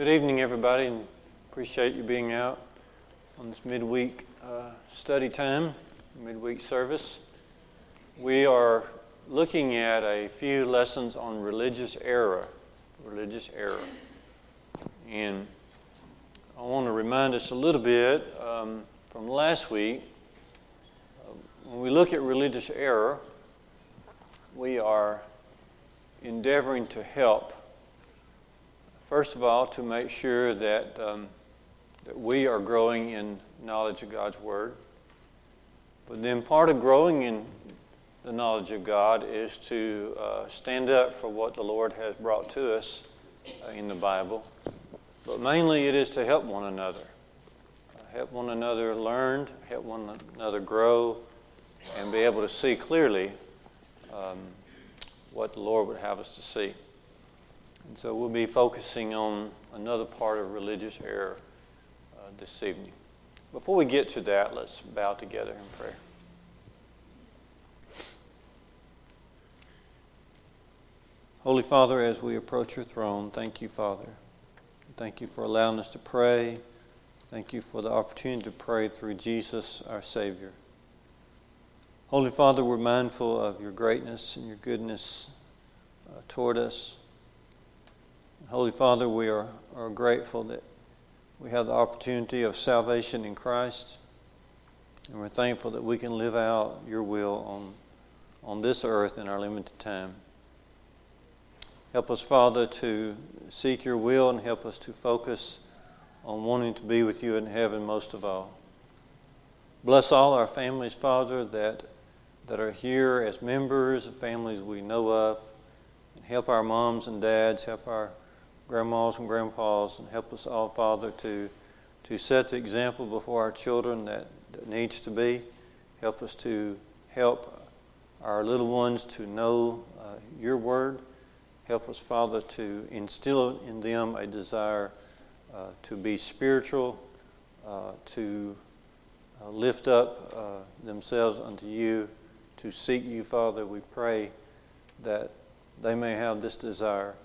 Good evening, everybody, and appreciate you being out on this midweek uh, study time, midweek service. We are looking at a few lessons on religious error, religious error, and I want to remind us a little bit um, from last week. Uh, when we look at religious error, we are endeavoring to help First of all, to make sure that, um, that we are growing in knowledge of God's Word. But then part of growing in the knowledge of God is to uh, stand up for what the Lord has brought to us uh, in the Bible. But mainly it is to help one another. Uh, help one another learn, help one another grow, and be able to see clearly um, what the Lord would have us to see. And so we'll be focusing on another part of religious error uh, this evening. Before we get to that, let's bow together in prayer. Holy Father, as we approach your throne, thank you, Father. Thank you for allowing us to pray. Thank you for the opportunity to pray through Jesus, our Savior. Holy Father, we're mindful of your greatness and your goodness uh, toward us. Holy Father, we are, are grateful that we have the opportunity of salvation in Christ. And we're thankful that we can live out your will on, on this earth in our limited time. Help us, Father, to seek your will and help us to focus on wanting to be with you in heaven most of all. Bless all our families, Father, that, that are here as members of families we know of. And help our moms and dads, help our grandmas and grandpas, and help us all, Father, to, to set the example before our children that, that needs to be. Help us to help our little ones to know uh, your word. Help us, Father, to instill in them a desire uh, to be spiritual, uh, to uh, lift up uh, themselves unto you, to seek you, Father. We pray that they may have this desire.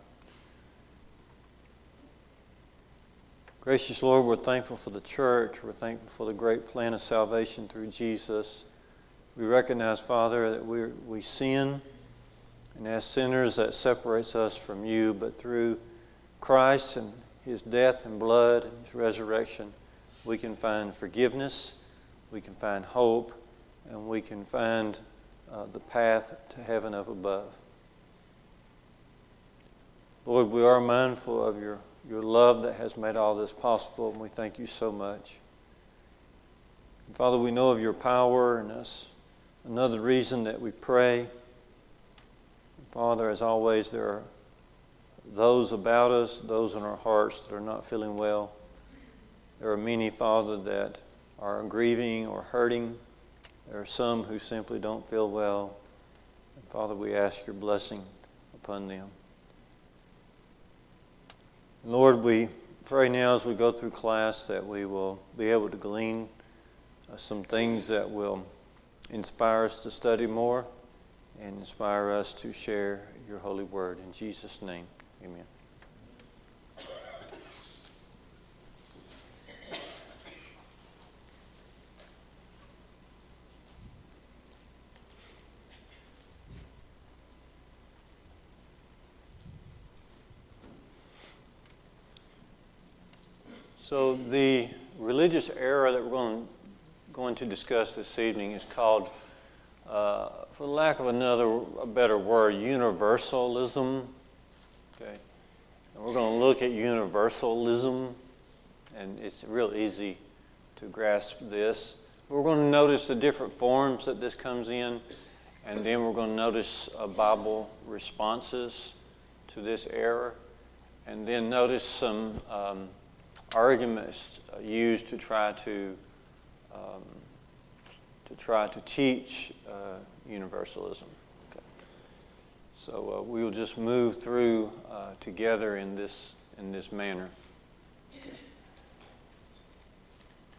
Gracious Lord, we're thankful for the church. We're thankful for the great plan of salvation through Jesus. We recognize, Father, that we we sin, and as sinners, that separates us from you. But through Christ and his death and blood and his resurrection, we can find forgiveness, we can find hope, and we can find uh, the path to heaven up above. Lord, we are mindful of your your love that has made all this possible, and we thank you so much. And Father, we know of your power, and that's another reason that we pray. Father, as always, there are those about us, those in our hearts that are not feeling well. There are many, Father, that are grieving or hurting. There are some who simply don't feel well. And Father, we ask your blessing upon them. Lord, we pray now as we go through class that we will be able to glean uh, some things that will inspire us to study more and inspire us to share your holy word. In Jesus' name, amen. So, the religious era that we're going, going to discuss this evening is called, uh, for lack of another a better word, universalism. Okay, and we're going to look at universalism, and it's real easy to grasp this. We're going to notice the different forms that this comes in, and then we're going to notice uh, Bible responses to this error, and then notice some. Um, arguments uh, used to try to um, to try to teach uh, universalism. Okay. So uh, we will just move through uh, together in this in this manner.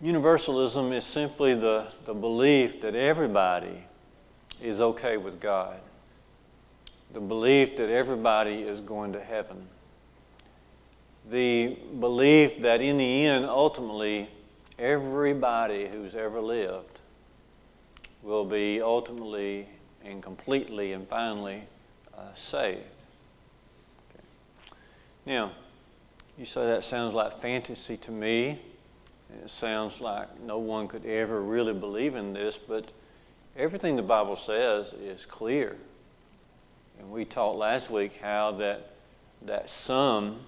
Universalism is simply the, the belief that everybody is okay with God, the belief that everybody is going to heaven the belief that in the end, ultimately, everybody who's ever lived will be ultimately and completely and finally uh, saved. Okay. Now, you say that sounds like fantasy to me. It sounds like no one could ever really believe in this, but everything the Bible says is clear. And we talked last week how that, that some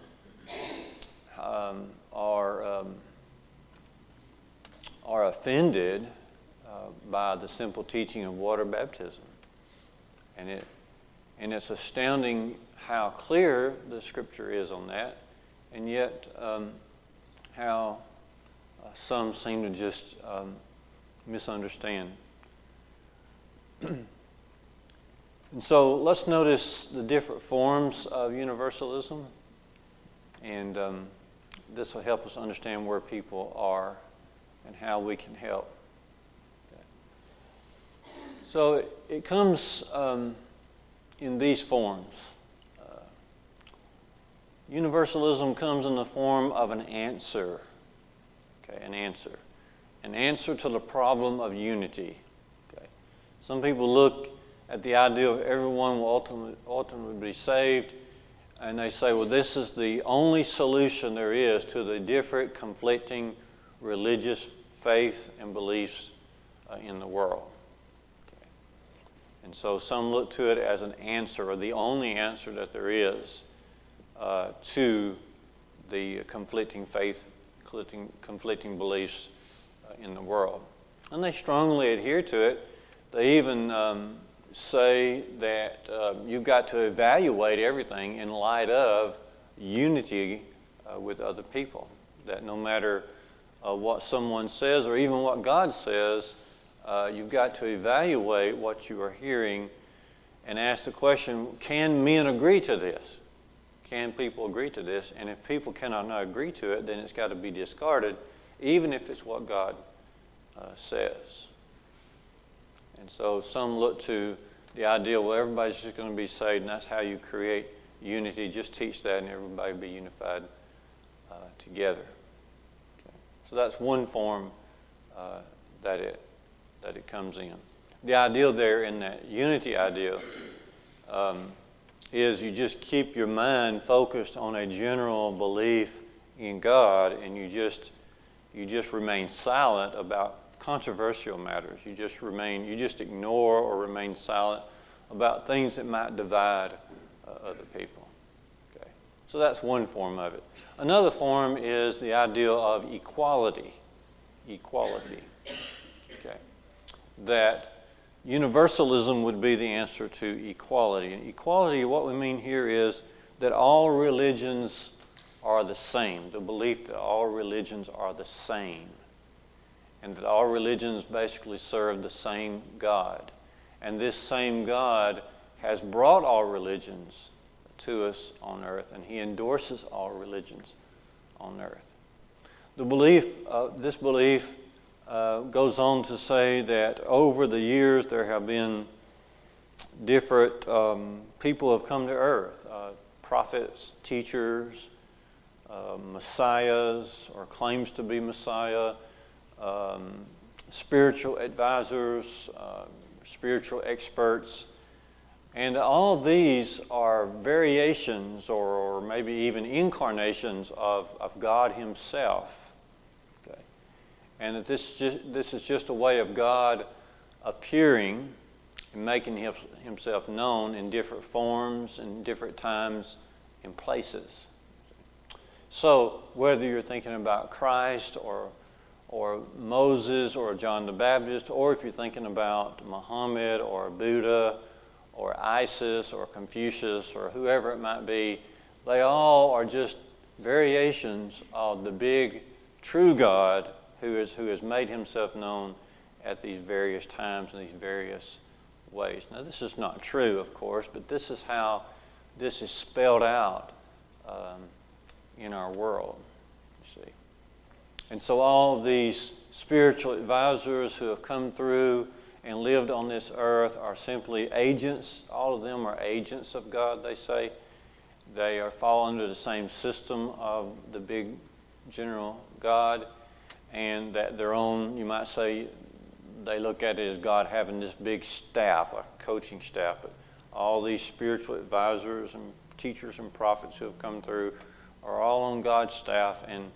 um, are, um, are offended uh, by the simple teaching of water baptism. And, it, and it's astounding how clear the scripture is on that, and yet um, how uh, some seem to just um, misunderstand. and so let's notice the different forms of universalism, and um, this will help us understand where people are and how we can help. So it, it comes um, in these forms. Uh, universalism comes in the form of an answer. Okay, an answer. An answer to the problem of unity. Okay. Some people look at the idea of everyone will ultimately, ultimately be saved, and they say, well, this is the only solution there is to the different conflicting religious faiths and beliefs uh, in the world. And so some look to it as an answer, or the only answer that there is uh, to the conflicting faith, conflicting, conflicting beliefs uh, in the world. And they strongly adhere to it. They even um, say that uh, you've got to evaluate everything in light of unity uh, with other people. That no matter uh, what someone says or even what God says, uh, you've got to evaluate what you are hearing and ask the question can men agree to this? Can people agree to this? And if people cannot agree to it, then it's got to be discarded, even if it's what God uh, says. And so some look to the idea, well, everybody's just going to be saved, and that's how you create unity. Just teach that, and everybody will be unified uh, together. Okay. So that's one form uh, that it that it comes in. The ideal there in that unity idea um, is you just keep your mind focused on a general belief in God, and you just you just remain silent about controversial matters. You just remain you just ignore or remain silent about things that might divide uh, other people. Okay, so that's one form of it. Another form is the idea of equality. Equality Okay. that universalism would be the answer to equality. And equality, what we mean here is that all religions are the same, the belief that all religions are the same, and that all religions basically serve the same God. And this same God has brought all religions to us on earth, and He endorses all religions on earth. The belief, uh, this belief uh, goes on to say that over the years there have been different um, people have come to earth uh, prophets, teachers, uh, messiahs, or claims to be messiah, um, spiritual advisors, uh, spiritual experts. And all these are variations or, or maybe even incarnations of, of God Himself Okay. and that this, just, this is just a way of God appearing and making himself known in different forms and different times and places. So, whether you're thinking about Christ or, or Moses or John the Baptist, or if you're thinking about Muhammad or Buddha or Isis or Confucius or whoever it might be, they all are just variations of the big true God who, is, who has made himself known at these various times in these various ways. Now, this is not true, of course, but this is how this is spelled out um, in our world. And so, all these spiritual advisors who have come through and lived on this earth are simply agents. All of them are agents of God, they say. They are fall under the same system of the big general God, and that their own, you might say, they look at it as God having this big staff, a coaching staff. But all these spiritual advisors and teachers and prophets who have come through are all on God's staff, and,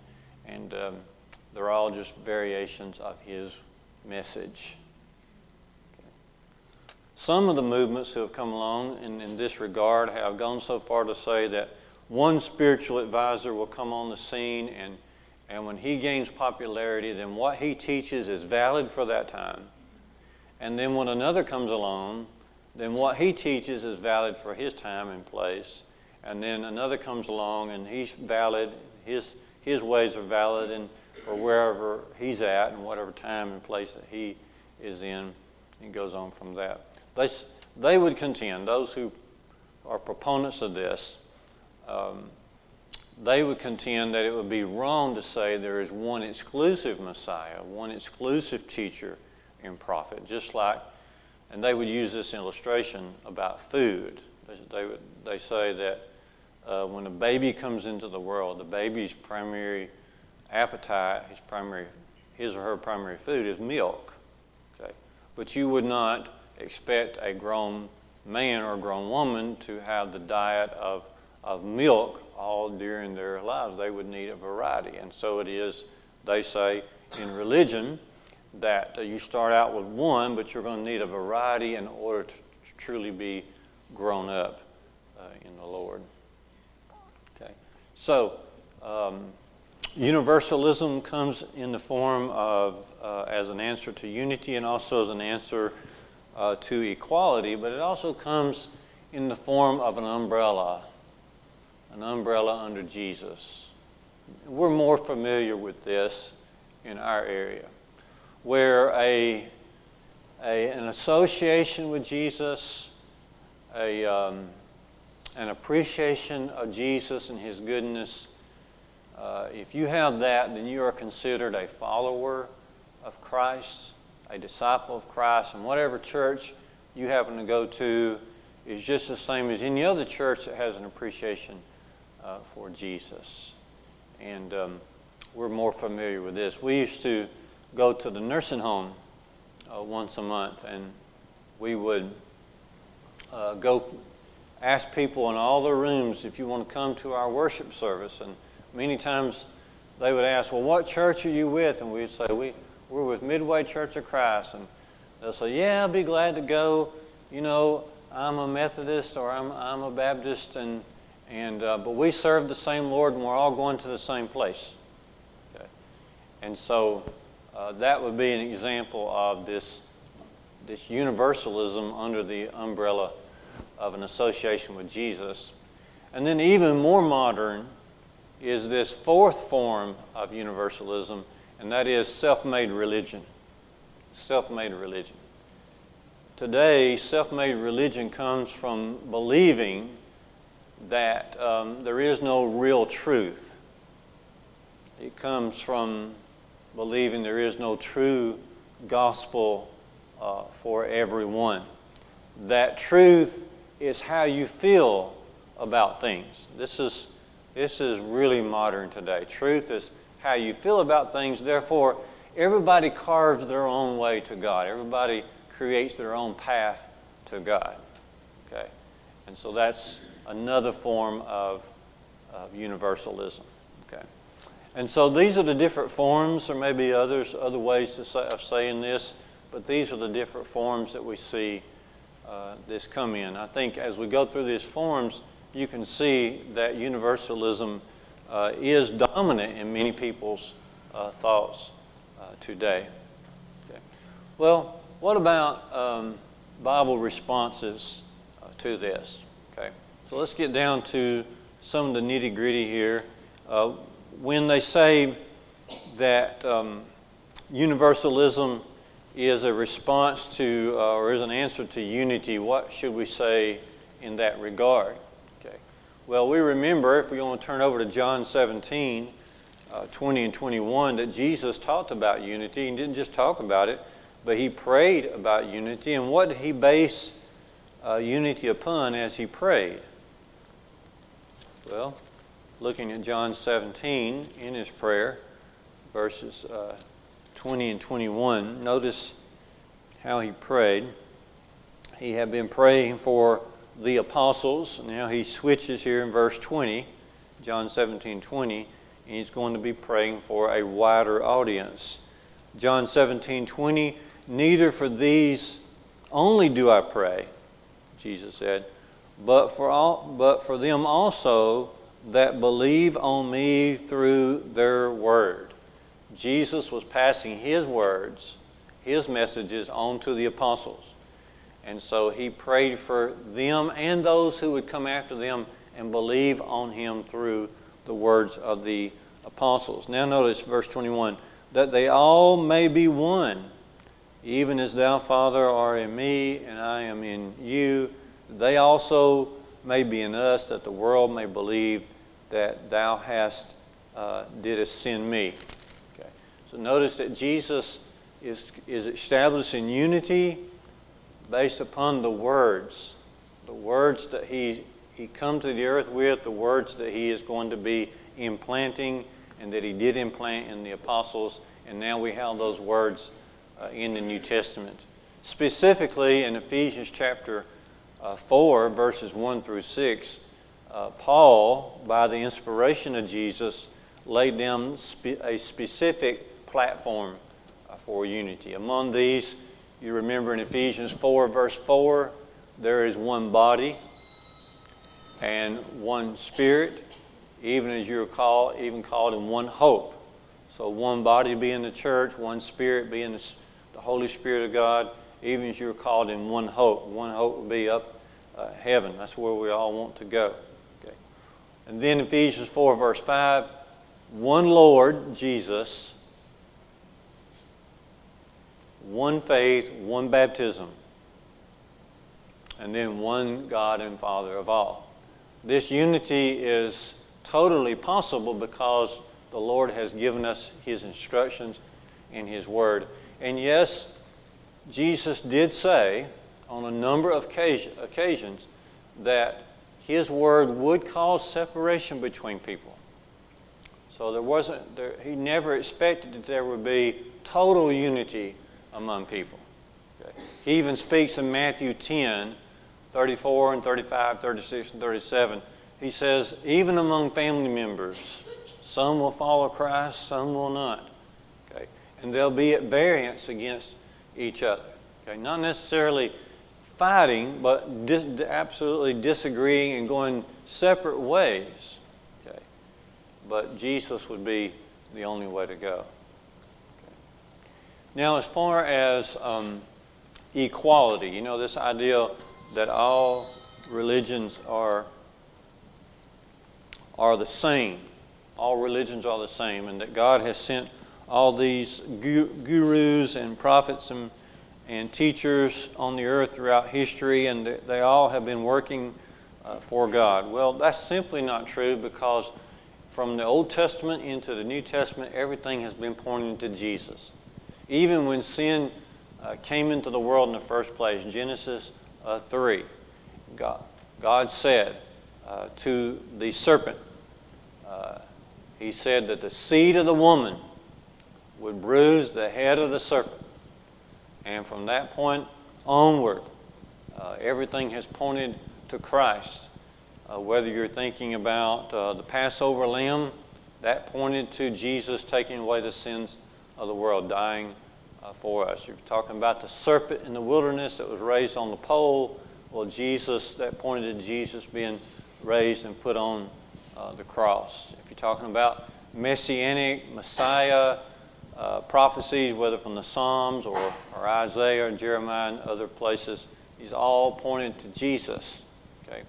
and um, they're all just variations of His message. Some of the movements who have come along in, in this regard have gone so far to say that one spiritual advisor will come on the scene, and, and when he gains popularity, then what he teaches is valid for that time. And then when another comes along, then what he teaches is valid for his time and place. And then another comes along and he's valid, his, his ways are valid and for wherever he's at and whatever time and place that he is in. It goes on from that. They, they would contend, those who are proponents of this, um, they would contend that it would be wrong to say there is one exclusive Messiah, one exclusive teacher and prophet, just like, and they would use this illustration about food. They, they, would, they say that uh, when a baby comes into the world, the baby's primary appetite, his primary, his or her primary food is milk. Okay? But you would not expect a grown man or a grown woman to have the diet of, of milk all during their lives. They would need a variety. And so it is, they say, in religion that uh, you start out with one, but you're going to need a variety in order to truly be grown up uh, in the Lord. Okay. So, um, Universalism comes in the form of uh, as an answer to unity and also as an answer uh, to equality, but it also comes in the form of an umbrella, an umbrella under Jesus. We're more familiar with this in our area, where a, a an association with Jesus, a, um, an appreciation of Jesus and His goodness uh, if you have that, then you are considered a follower of Christ, a disciple of Christ, and whatever church you happen to go to is just the same as any other church that has an appreciation uh, for Jesus. And um, we're more familiar with this. We used to go to the nursing home uh, once a month, and we would uh, go ask people in all the rooms if you want to come to our worship service. And many times they would ask, Well, what church are you with? And we'd say, we, We're with Midway Church of Christ. And they'll say, Yeah, I'll be glad to go. You know, I'm a Methodist or I'm, I'm a Baptist, and, and, uh, but we serve the same Lord and we're all going to the same place. Okay. And so uh, that would be an example of this, this universalism under the umbrella of an association with Jesus. And then, even more modern, is this fourth form of universalism, and that is self made religion. Self made religion. Today, self made religion comes from believing that um, there is no real truth. It comes from believing there is no true gospel uh, for everyone. That truth is how you feel about things. This is this is really modern today. Truth is how you feel about things. Therefore, everybody carves their own way to God. Everybody creates their own path to God. Okay? And so that's another form of, of universalism. Okay? And so these are the different forms, or maybe others, other ways to say, of saying this, but these are the different forms that we see uh, this come in. I think as we go through these forms, you can see that universalism uh, is dominant in many people's uh, thoughts uh, today. Okay. Well, what about um, Bible responses uh, to this? Okay, so let's get down to some of the nitty gritty here. Uh, when they say that um, universalism is a response to uh, or is an answer to unity, what should we say in that regard? Well, we remember, if we want to turn over to John 17, uh, 20 and 21, that Jesus talked about unity. He didn't just talk about it, but he prayed about unity. And what did he base uh, unity upon as he prayed? Well, looking at John 17 in his prayer, verses uh, 20 and 21, notice how he prayed. He had been praying for the apostles. Now he switches here in verse 20, John 17 20, and he's going to be praying for a wider audience. John 17 20, neither for these only do I pray, Jesus said, but for, all, but for them also that believe on me through their word. Jesus was passing his words, his messages on to the apostles. And so he prayed for them and those who would come after them and believe on him through the words of the apostles. Now, notice verse 21 that they all may be one, even as thou, Father, art in me and I am in you. They also may be in us, that the world may believe that thou hast uh, didst send me. Okay. So notice that Jesus is, is establishing unity based upon the words, the words that he, he come to the earth with, the words that he is going to be implanting and that he did implant in the apostles, and now we have those words uh, in the New Testament. Specifically in Ephesians chapter uh, 4, verses 1 through 6, uh, Paul, by the inspiration of Jesus, laid down spe- a specific platform uh, for unity. Among these, you remember in Ephesians 4, verse 4, there is one body and one spirit, even as you're called, even called in one hope. So one body being the church, one spirit being the, the Holy Spirit of God, even as you're called in one hope. One hope will be up uh, heaven. That's where we all want to go. Okay. And then Ephesians 4, verse 5, one Lord, Jesus, one faith, one baptism, and then one God and Father of all. This unity is totally possible because the Lord has given us His instructions in His Word. And yes, Jesus did say on a number of occasions that His Word would cause separation between people. So there wasn't, there, He never expected that there would be total unity among people. Okay. He even speaks in Matthew 10 34 and 35, 36 and 37. He says, even among family members, some will follow Christ, some will not. Okay. And they'll be at variance against each other. Okay. Not necessarily fighting, but dis- absolutely disagreeing and going separate ways. Okay. But Jesus would be the only way to go. Now, as far as um, equality, you know, this idea that all religions are, are the same, all religions are the same, and that God has sent all these gurus and prophets and, and teachers on the earth throughout history, and they all have been working uh, for God. Well, that's simply not true because from the Old Testament into the New Testament, everything has been pointing to Jesus. Even when sin uh, came into the world in the first place, Genesis uh, 3, God, God said uh, to the serpent, uh, He said that the seed of the woman would bruise the head of the serpent. And from that point onward, uh, everything has pointed to Christ. Uh, whether you're thinking about the Passover lamb, that pointed to Jesus taking away the sins of the world, dying uh, for us. You're talking about the serpent in the wilderness that was raised on the pole. Well, Jesus, that pointed to Jesus being raised and put on uh, the cross. If you're talking about messianic, Messiah uh, prophecies, whether from the Psalms or, or Isaiah and Jeremiah and other places, these all pointed to Jesus. Okay?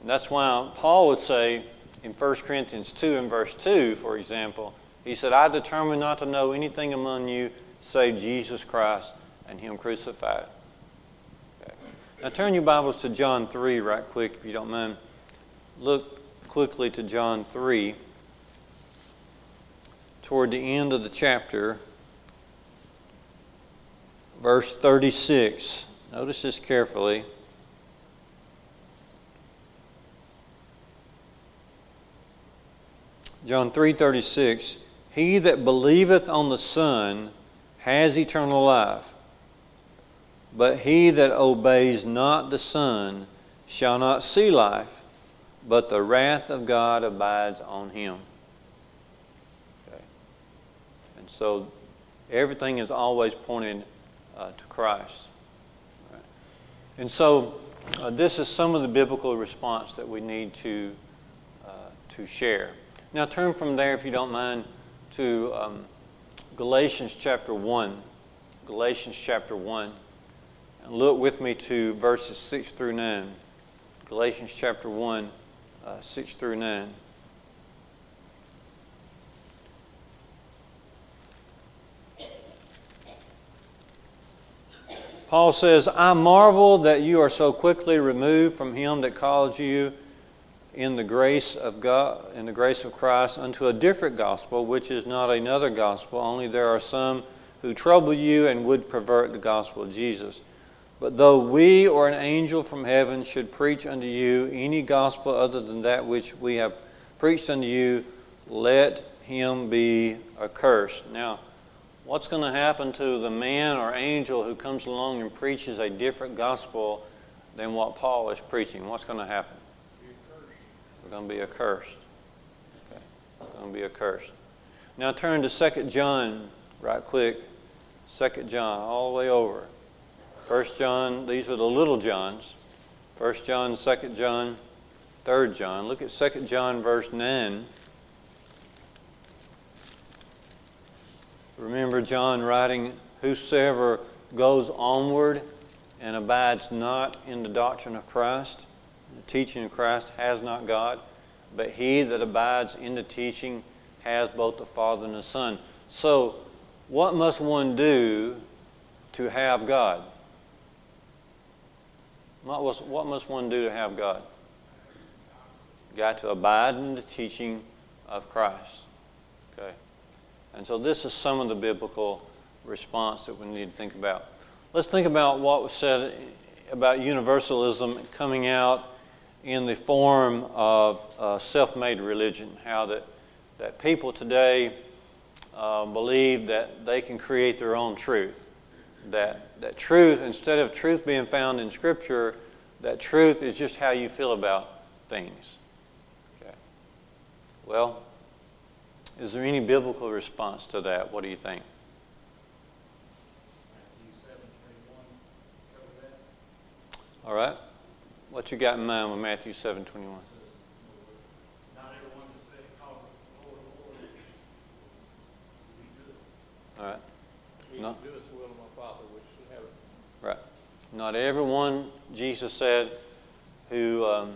And that's why Paul would say in 1 Corinthians 2 and verse 2, for example, he said, I determined not to know anything among you save Jesus Christ and Him crucified. Okay. Now turn your Bibles to John 3 right quick, if you don't mind. Look quickly to John 3 toward the end of the chapter, verse 36. Notice this carefully. John 3:36, "He that believeth on the Son has eternal life, but he that obeys not the Son shall not see life, but the wrath of God abides on him." Okay. And so everything is always pointed uh, to Christ. Right. And so uh, this is some of the biblical response that we need to, uh, to share. Now turn from there, if you don't mind, to um, Galatians chapter 1. Galatians chapter 1. And look with me to verses 6 through 9. Galatians chapter 1, uh, 6 through 9. Paul says, I marvel that you are so quickly removed from him that called you in the grace of God, in the grace of Christ, unto a different gospel, which is not another gospel, only there are some who trouble you and would pervert the gospel of Jesus. But though we or an angel from heaven should preach unto you any gospel other than that which we have preached unto you, let him be accursed. Now, what's going to happen to the man or angel who comes along and preaches a different gospel than what Paul is preaching? What's going to happen? We're going to be accursed. Okay. Going to be accursed. Now turn to 2 John right quick. 2 John, all the way over. 1 John, these are the little Johns. 1 John, 2 John, 3 John. Look at 2 John, verse 9. Remember John writing, Whosoever goes onward and abides not in the doctrine of Christ, the teaching of Christ, has not God, but he that abides in the teaching has both the Father and the Son. So, what must one do to have God? What, must one do to have God? Got to abide in the teaching of Christ. Okay? And so this is some of the biblical response that we need to think about. Let's think about what was said about universalism coming out in the form of uh, self made religion. How that, that people today uh, believe that they can create their own truth. That, that truth, instead of truth being found in Scripture, that truth is just how you feel about things. Okay. Well, is there any biblical response to that? What do you think? All right. What you got in mind with Matthew 7 21? All right. Right. Not everyone, Jesus said, who um,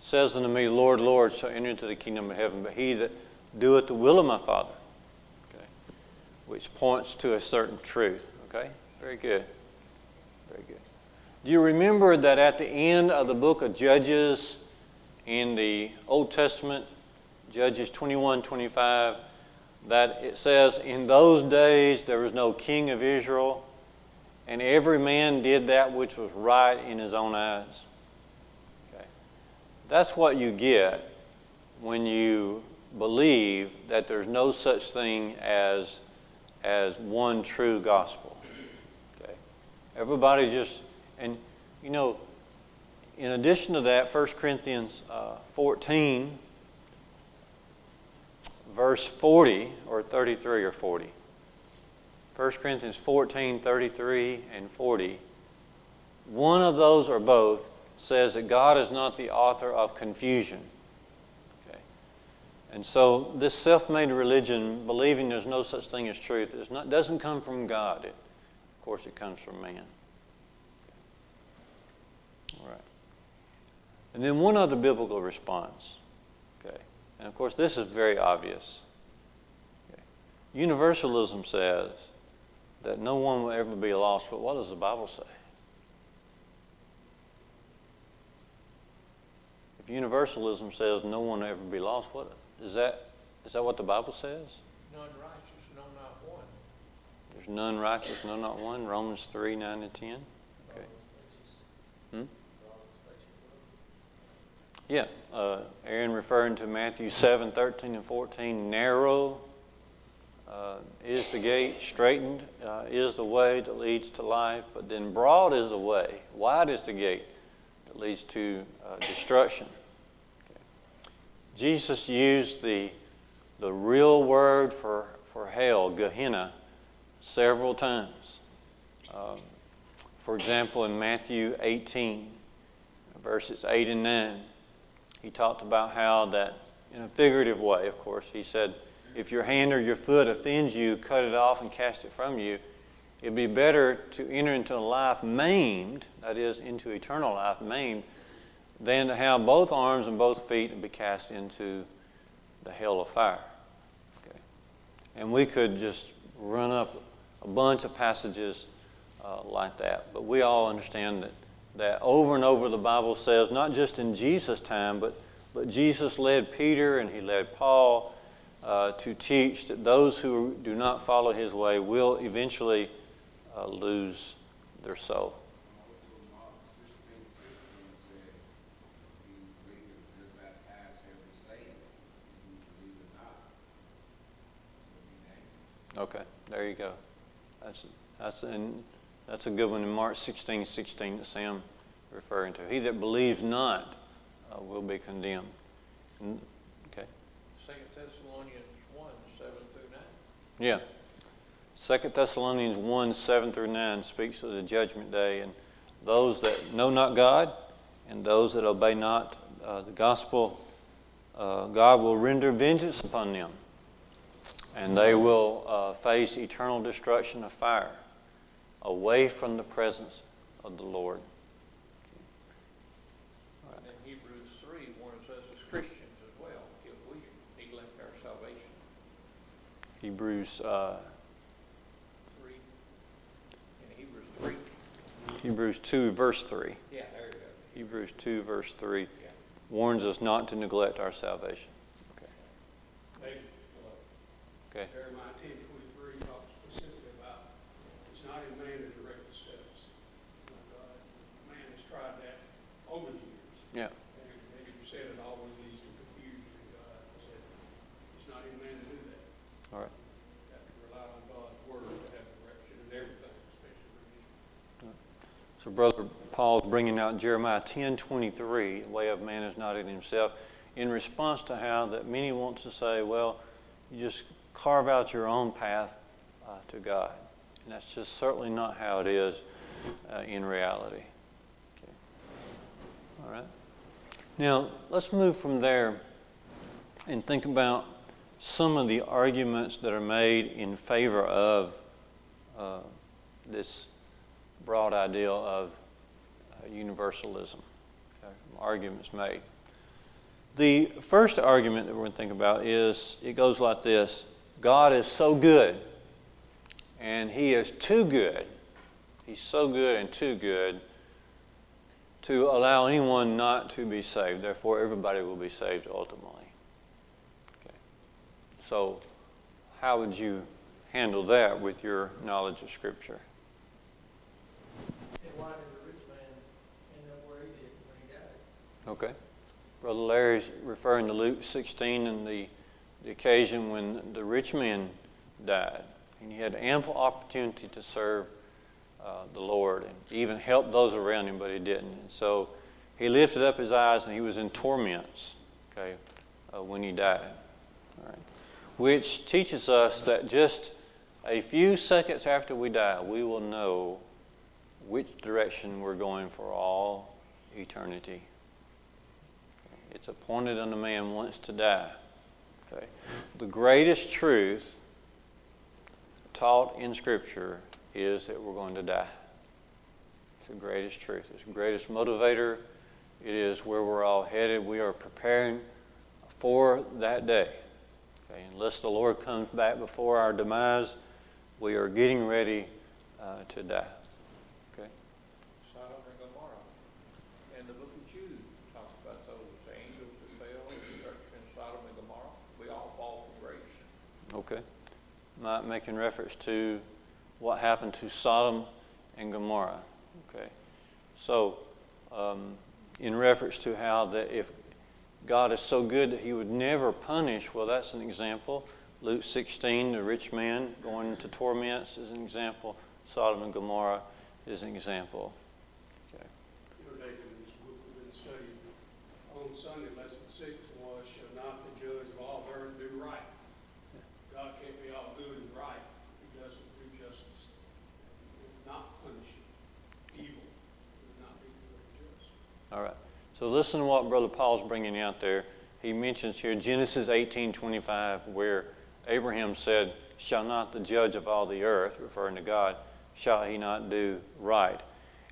says unto me, Lord, Lord, shall enter into the kingdom of heaven, but he that doeth the will of my Father. Okay. Which points to a certain truth. Okay? Very good. Do you remember that at the end of the book of Judges in the Old Testament, Judges 21 25, that it says, In those days there was no king of Israel, and every man did that which was right in his own eyes. Okay. That's what you get when you believe that there's no such thing as, as one true gospel. Okay? Everybody just, you know, in addition to that, 1 Corinthians uh, 14, verse 40, or 33 or 40. 1 Corinthians 14, 33 and 40. One of those or both says that God is not the author of confusion Okay. and so, this self made religion, believing there's no such thing as truth, is not, doesn't come from God. It, of course, it comes from man. All right. And then one other biblical response. Okay. And of course, this is very obvious. Okay. Universalism says that no one will ever be lost, but what does the Bible say? If universalism says no one will ever be lost, what? Is that, is that what the Bible says? None righteous, no, not one. There's none righteous, no, not one. Romans 3 9 and 10. Okay. Hmm? Yeah, uh, Aaron referring to Matthew 7 13 and 14. Narrow uh, is the gate, straightened uh, is the way that leads to life, but then broad is the way, wide is the gate that leads to uh, destruction. Okay. Jesus used the, the real word for, for hell, Gehenna, several times. Um, for example, in Matthew 18, verses 8 and 9, he talked about how that, in a figurative way, of course, he said, if your hand or your foot offends you, cut it off and cast it from you. It'd be better to enter into life maimed, that is, into eternal life maimed, than to have both arms and both feet and be cast into the hell of fire. Okay. And we could just run up a bunch of passages uh, like that. But we all understand that, that over and over the Bible says, not just in Jesus' time, but, but Jesus led Peter and he led Paul uh, to teach that those who do not follow his way will eventually uh, lose their soul. Okay, there you go. That's that's in, that's a good one in Mark 16, 16 that Sam referring to. He that believes not uh, will be condemned. Okay. Second Thessalonians 1, 7 through 9. Yeah. Second Thessalonians 1, 7 through 9 speaks of the judgment day and those that know not God and those that obey not uh, the gospel, uh, God will render vengeance upon them and they will uh, face eternal destruction of fire away from the presence of the Lord. And then Hebrews 3 warns us as Christians as well if we neglect our salvation. Hebrews uh, 3. In Hebrews 3. Hebrews 2, verse 3. Yeah, there you go. Hebrews 2, verse 3 yeah. warns us not to neglect our salvation. Okay. Okay. Yeah. And you said it always leads to confusion in God. Said, it's not in man to do that. All right. You have to rely on God's word to have direction in everything, especially for So, Brother Paul's bringing out Jeremiah 10 23, the way of man is not in himself, in response to how that many want to say, well, you just carve out your own path uh, to God. And that's just certainly not how it is uh, in reality. Okay. All right. Now, let's move from there and think about some of the arguments that are made in favor of uh, this broad ideal of uh, universalism. Okay? Arguments made. The first argument that we're going to think about is it goes like this God is so good, and He is too good. He's so good and too good to allow anyone not to be saved. Therefore, everybody will be saved ultimately. Okay. So, how would you handle that with your knowledge of Scripture? And why did the rich man end up where he did when he died? Okay. Brother Larry's referring to Luke 16 and the, the occasion when the rich man died. And he had ample opportunity to serve uh, the Lord and even help those around him, but he didn't. And so he lifted up his eyes and he was in torments, okay, uh, when he died. Which teaches us that just a few seconds after we die, we will know which direction we're going for all eternity. It's appointed unto man once to die. Okay. The greatest truth taught in Scripture is that we're going to die. It's the greatest truth. It's the greatest motivator. It is where we're all headed. We are preparing for that day. Okay, unless the Lord comes back before our demise, we are getting ready uh, to die. Okay. Sodom and Gomorrah. And the book of Jude talks about those angels who fell in Sodom and Gomorrah. We all fall from grace. Okay. Not making reference to what happened to Sodom and Gomorrah. Okay, so um, in reference to how that if God is so good that he would never punish. Well, that's an example. Luke 16, the rich man going into torments is an example. Sodom and Gomorrah is an example. Know, David, in book we've been studying, on Sunday, lesson six was, shall not the judge of all the earth do right? God can't be all good and right, he doesn't do justice. He will not punish evil, he will not be good and just. All right. So listen to what Brother Paul's bringing out there. He mentions here Genesis 18:25, where Abraham said, "Shall not the judge of all the earth, referring to God, shall he not do right?"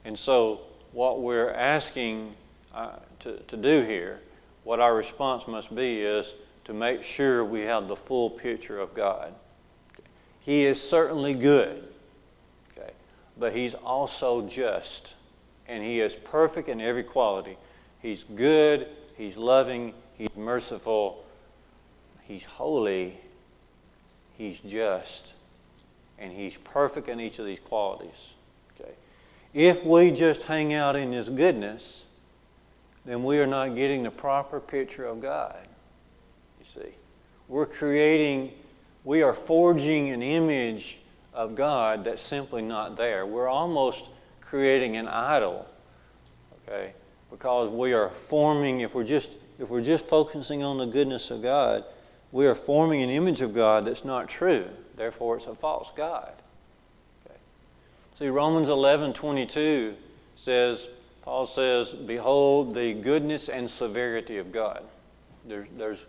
And so, what we're asking uh, to, to do here, what our response must be, is to make sure we have the full picture of God. He is certainly good, okay, but He's also just, and He is perfect in every quality. He's good, He's loving, He's merciful, He's holy, He's just, and He's perfect in each of these qualities. Okay? If we just hang out in His goodness, then we are not getting the proper picture of God. You see, we're creating, we are forging an image of God that's simply not there. We're almost creating an idol. Okay? Because we are forming if we're just if we're just focusing on the goodness of God, we are forming an image of God that's not true. Therefore, it's a false God. Okay. See, Romans 11 22 says, Paul says, Behold the goodness and severity of God. There, there's,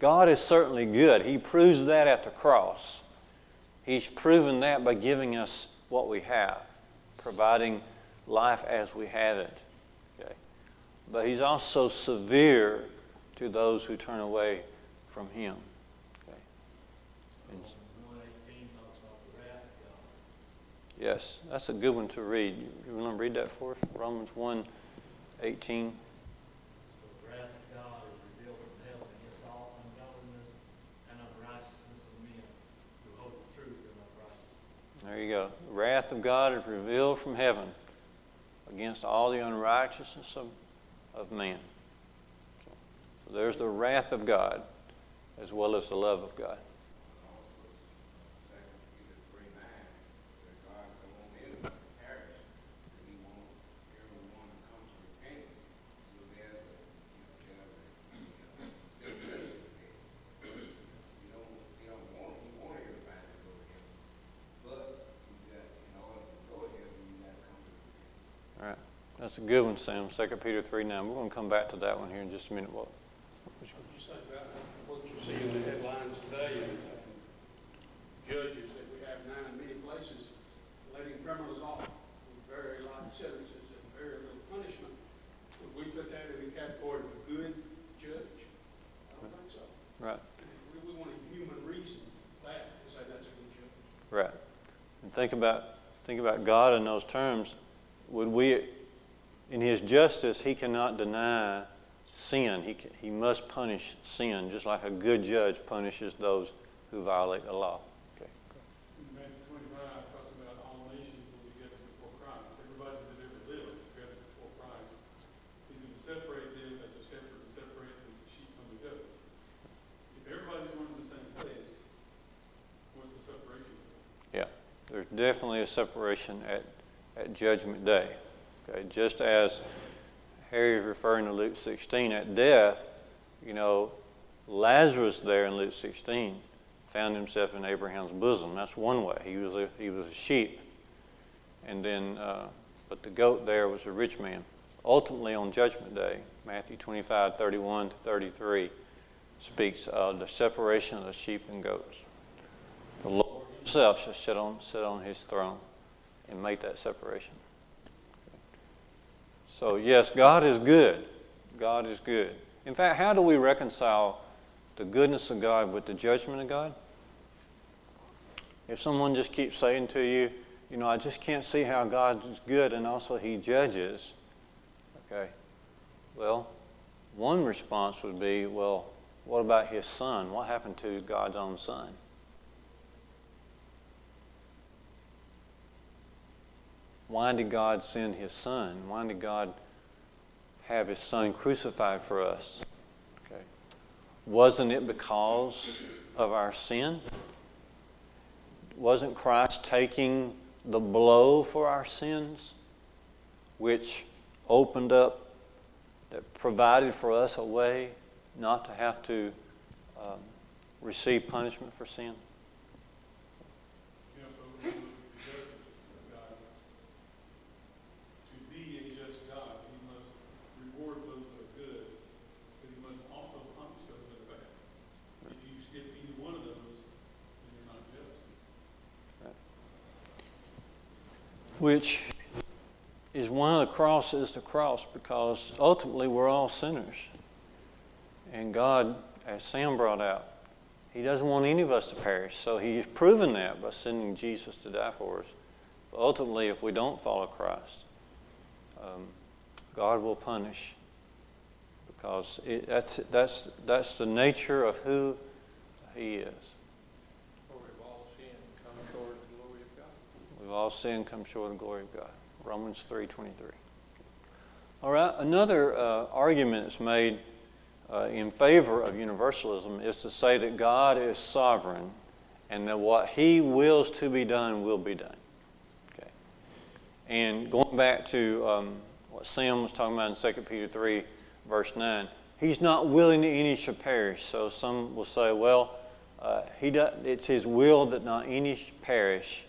God is certainly good. He proves that at the cross. He's proven that by giving us what we have, providing life as we have it but he's also severe to those who turn away from him. Okay. Yes, that's a good one to read. You want to read that for us? Romans 1 18. There you go. The wrath of God is revealed from heaven against all the unrighteousness of of man. So there's the wrath of God as well as the love of God. That's a good one, Sam. 2 Peter 3 9. We're going to come back to that one here in just a minute. What? what Just think about what you see in the headlines today and uh, judges that we have now in many places letting criminals off with very light sentences and very little punishment. Would we put that in the category of a good judge? I don't think so. Right. We, we want a human reason that to say that's a good judge. Right. And think about think about God in those terms. Would we in his justice, he cannot deny sin. He, can, he must punish sin, just like a good judge punishes those who violate the law. Okay. Matthew 25 talks about all nations will be together before Christ. Everybody that ever lived together before Christ. He's going to separate them as a shepherd and separate the sheep from the goats. If everybody's going to the same place, what's the separation? Yeah, there's definitely a separation at, at Judgment Day. Okay, just as Harry is referring to Luke 16 at death, you know, Lazarus there in Luke 16 found himself in Abraham's bosom. That's one way. He was a, he was a sheep. And then, uh, but the goat there was a rich man. Ultimately, on Judgment Day, Matthew 25, 31 to 33 speaks of the separation of the sheep and goats. The Lord Himself shall sit on, sit on His throne and make that separation. So, yes, God is good. God is good. In fact, how do we reconcile the goodness of God with the judgment of God? If someone just keeps saying to you, you know, I just can't see how God is good and also He judges, okay, well, one response would be, well, what about His Son? What happened to God's own Son? Why did God send His Son? Why did God have His Son crucified for us? Okay. wasn't it because of our sin? Wasn't Christ taking the blow for our sins, which opened up, that provided for us a way not to have to um, receive punishment for sin? Know, so the justice of God, to be a just God, he must reward those that are good, but he must also punish those that are bad. If you skip either one of those, then you're not just. Which is one of the crosses the cross because ultimately we're all sinners. And God, as Sam brought out, He doesn't want any of us to perish. So He's proven that by sending Jesus to die for us. But ultimately, if we don't follow Christ, um, God will punish because it, that's, that's, that's the nature of who He is. For we've all sinned, and come short of the glory of God. We've all sin come short of the glory of God. Romans 3.23. All right, another uh, argument that's made uh, in favor of universalism is to say that God is sovereign and that what He wills to be done will be done. Okay. And going back to um, what Sam was talking about in 2 Peter 3, verse 9, He's not willing that any should perish. So some will say, well, uh, he does, it's His will that not any perish.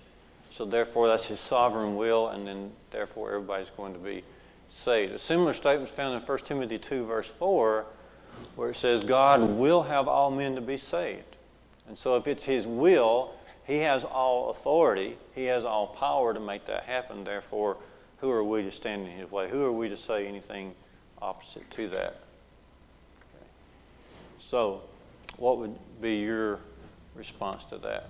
So therefore, that's His sovereign will, and then therefore everybody's going to be saved. A similar statement is found in 1 Timothy 2, verse 4, where it says, God will have all men to be saved. And so if it's His will, He has all authority, He has all power to make that happen. Therefore, who are we to stand in His way? Who are we to say anything opposite to that? Okay. So, what would be your response to that?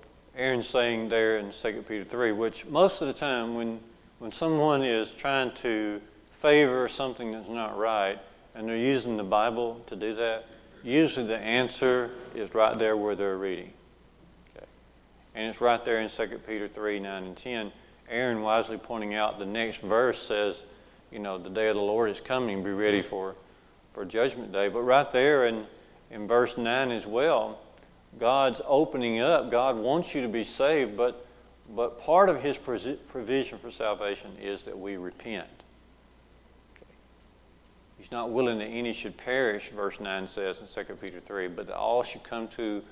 Aaron's saying there in 2 Peter 3, which most of the time when, when someone is trying to favor something that's not right, and they're using the Bible to do that, usually the answer is right there where they're reading. Okay. And it's right there in 2 Peter 3 9 and 10. Aaron wisely pointing out the next verse says, you know, the day of the Lord is coming, be ready for, for judgment day. But right there in, in verse 9 as well, God's opening up. God wants you to be saved, but, but part of His provision for salvation is that we repent. He's not willing that any should perish, verse 9 says in 2 Peter 3, but that all should come to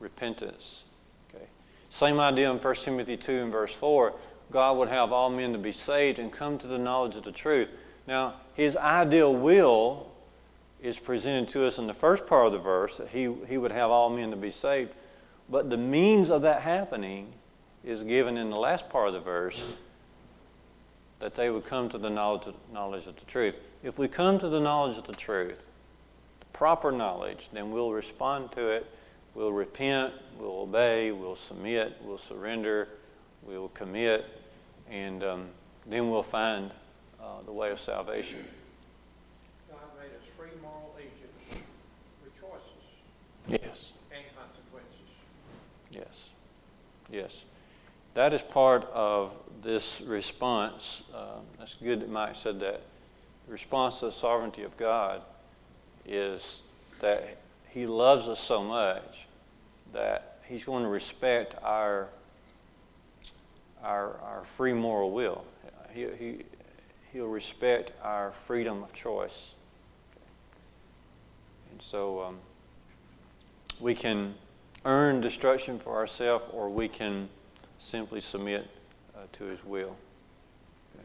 repentance. Okay. Same idea in 1 Timothy 2 and verse 4. God would have all men to be saved and come to the knowledge of the truth. Now, his ideal will is presented to us in the first part of the verse that he, he would have all men to be saved. But the means of that happening is given in the last part of the verse that they would come to the knowledge of, knowledge of the truth. If we come to the knowledge of the truth, the proper knowledge, then we'll respond to it. We'll repent, we'll obey, we'll submit, we'll surrender, we'll commit, and um, then we'll find uh, the way of salvation. God made us free moral agents with choices Yes, and consequences. yes, yes. That is part of this response. Uh, that's good that Mike said that. The response to the sovereignty of God is that He loves us so much that He's going to respect our, our, our free moral will. He, he, he'll respect our freedom of choice. And so um, we can earn destruction for ourselves or we can simply submit uh, to His will. Uh.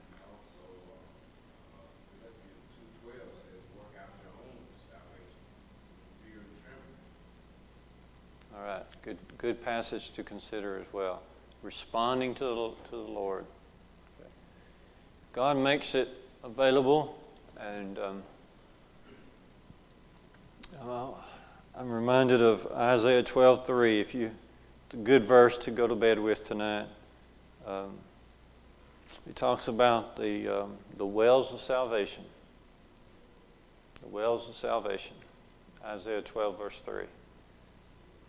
All right, good, good passage to consider as well. Responding to the, to the Lord. God makes it available, and um, well, I'm reminded of Isaiah 12:3. If you, it's a good verse to go to bed with tonight. Um, he talks about the um, the wells of salvation. The wells of salvation. Isaiah 12 verse 3.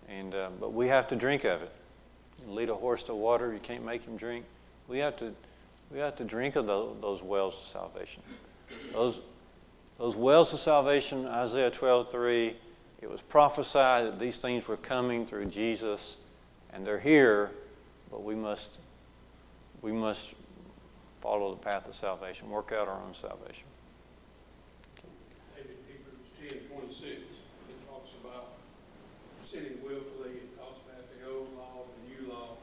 And um, but we have to drink of it. You lead a horse to water, you can't make him drink. We have to we have to drink of those, those wells of salvation. Those those wells of salvation, Isaiah 12 3 it was prophesied that these things were coming through Jesus, and they're here, but we must, we must follow the path of salvation, work out our own salvation. David, Hebrews ten twenty-six, it talks about sinning willfully, it talks about the old law, and the new law,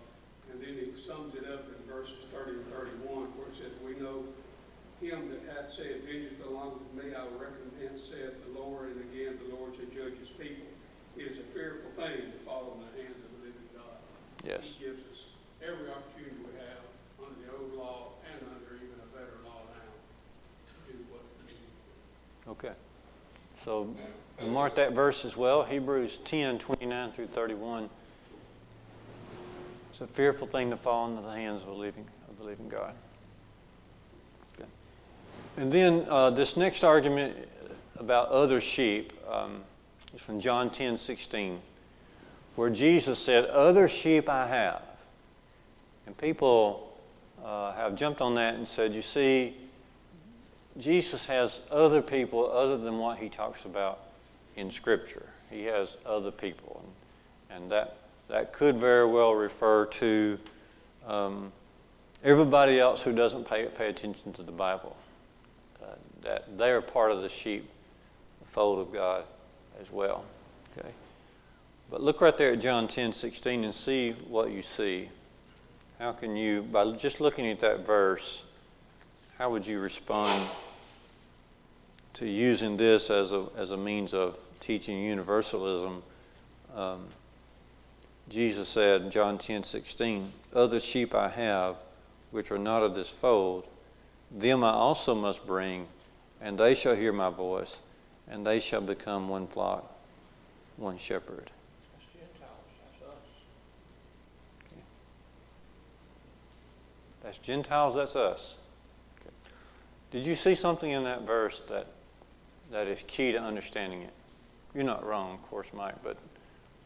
and then it sums it up in verses thirty and thirty-one, where it says, We know him that hath said, Vengeance belongeth to me, I will recompense, saith the Lord, and again, the Lord shall judge his people. It is a fearful thing to fall in the hands of the living God. Yes. He gives us every opportunity we have under the old law and under even a better law now to do what we need to do. Okay. So mark that verse as well, Hebrews 10 29 through 31. It's a fearful thing to fall into the hands of a living, of the living God. Okay. And then uh, this next argument about other sheep um, is from John 10 16, where Jesus said, Other sheep I have. And people uh, have jumped on that and said, You see, Jesus has other people other than what he talks about in Scripture. He has other people. And, and that, that could very well refer to um, everybody else who doesn't pay, pay attention to the Bible. Uh, that they are part of the sheep, fold of God as well. Okay? But look right there at John 10 16 and see what you see. How can you, by just looking at that verse, how would you respond to using this as a, as a means of teaching universalism? Um, Jesus said in John 10 16, Other sheep I have, which are not of this fold, them I also must bring, and they shall hear my voice, and they shall become one flock, one shepherd. That's Gentiles, that's us. That's Gentiles, that's us. Okay. Did you see something in that verse that, that is key to understanding it? You're not wrong, of course, Mike, but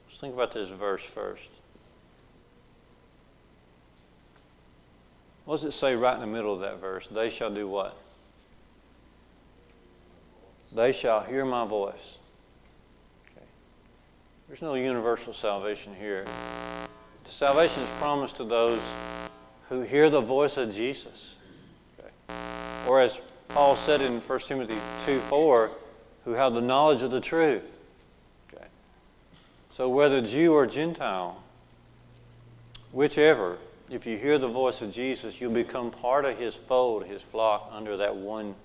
let's think about this verse first. What does it say right in the middle of that verse? They shall do what? They shall hear my voice. Okay. There's no universal salvation here. The salvation is promised to those who hear the voice of Jesus. Okay. Or as Paul said in 1 Timothy 2 4, who have the knowledge of the truth. Okay. So whether Jew or Gentile, whichever, if you hear the voice of Jesus, you'll become part of his fold, his flock, under that one,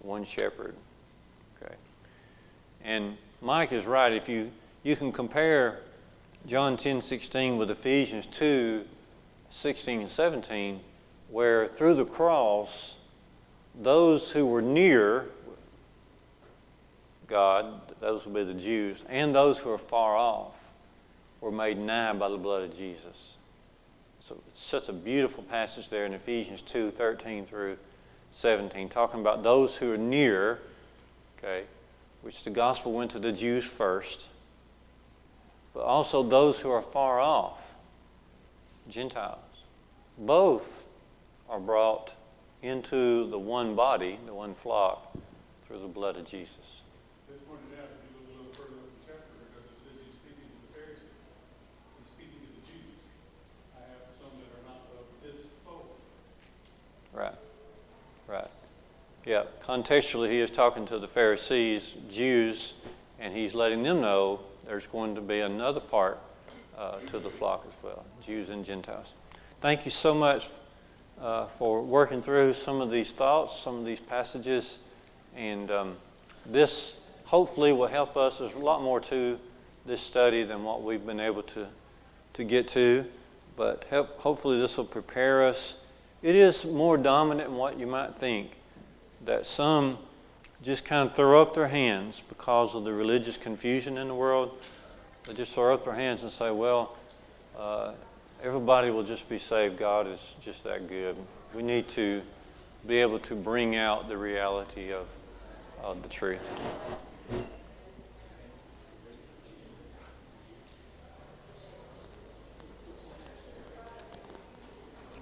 one shepherd. And Mike is right. If you, you can compare John 10 16 with Ephesians 2 16 and 17, where through the cross, those who were near God, those would be the Jews, and those who are far off, were made nigh by the blood of Jesus. So it's such a beautiful passage there in Ephesians 2 13 through 17, talking about those who are near, okay, which the gospel went to the Jews first, but also those who are far off, Gentiles. Both are brought into the one body, the one flock, through the blood of Jesus. They pointed out, if you look a little further up the chapter, because it says he's speaking to the Pharisees. He's speaking to the Jews. I have some that are not of this fold. Right. Right. Yeah, contextually, he is talking to the Pharisees, Jews, and he's letting them know there's going to be another part uh, to the flock as well Jews and Gentiles. Thank you so much uh, for working through some of these thoughts, some of these passages, and um, this hopefully will help us. There's a lot more to this study than what we've been able to, to get to, but help, hopefully this will prepare us. It is more dominant than what you might think that some just kind of throw up their hands because of the religious confusion in the world. They just throw up their hands and say, well, uh, everybody will just be saved. God is just that good. We need to be able to bring out the reality of, of the truth.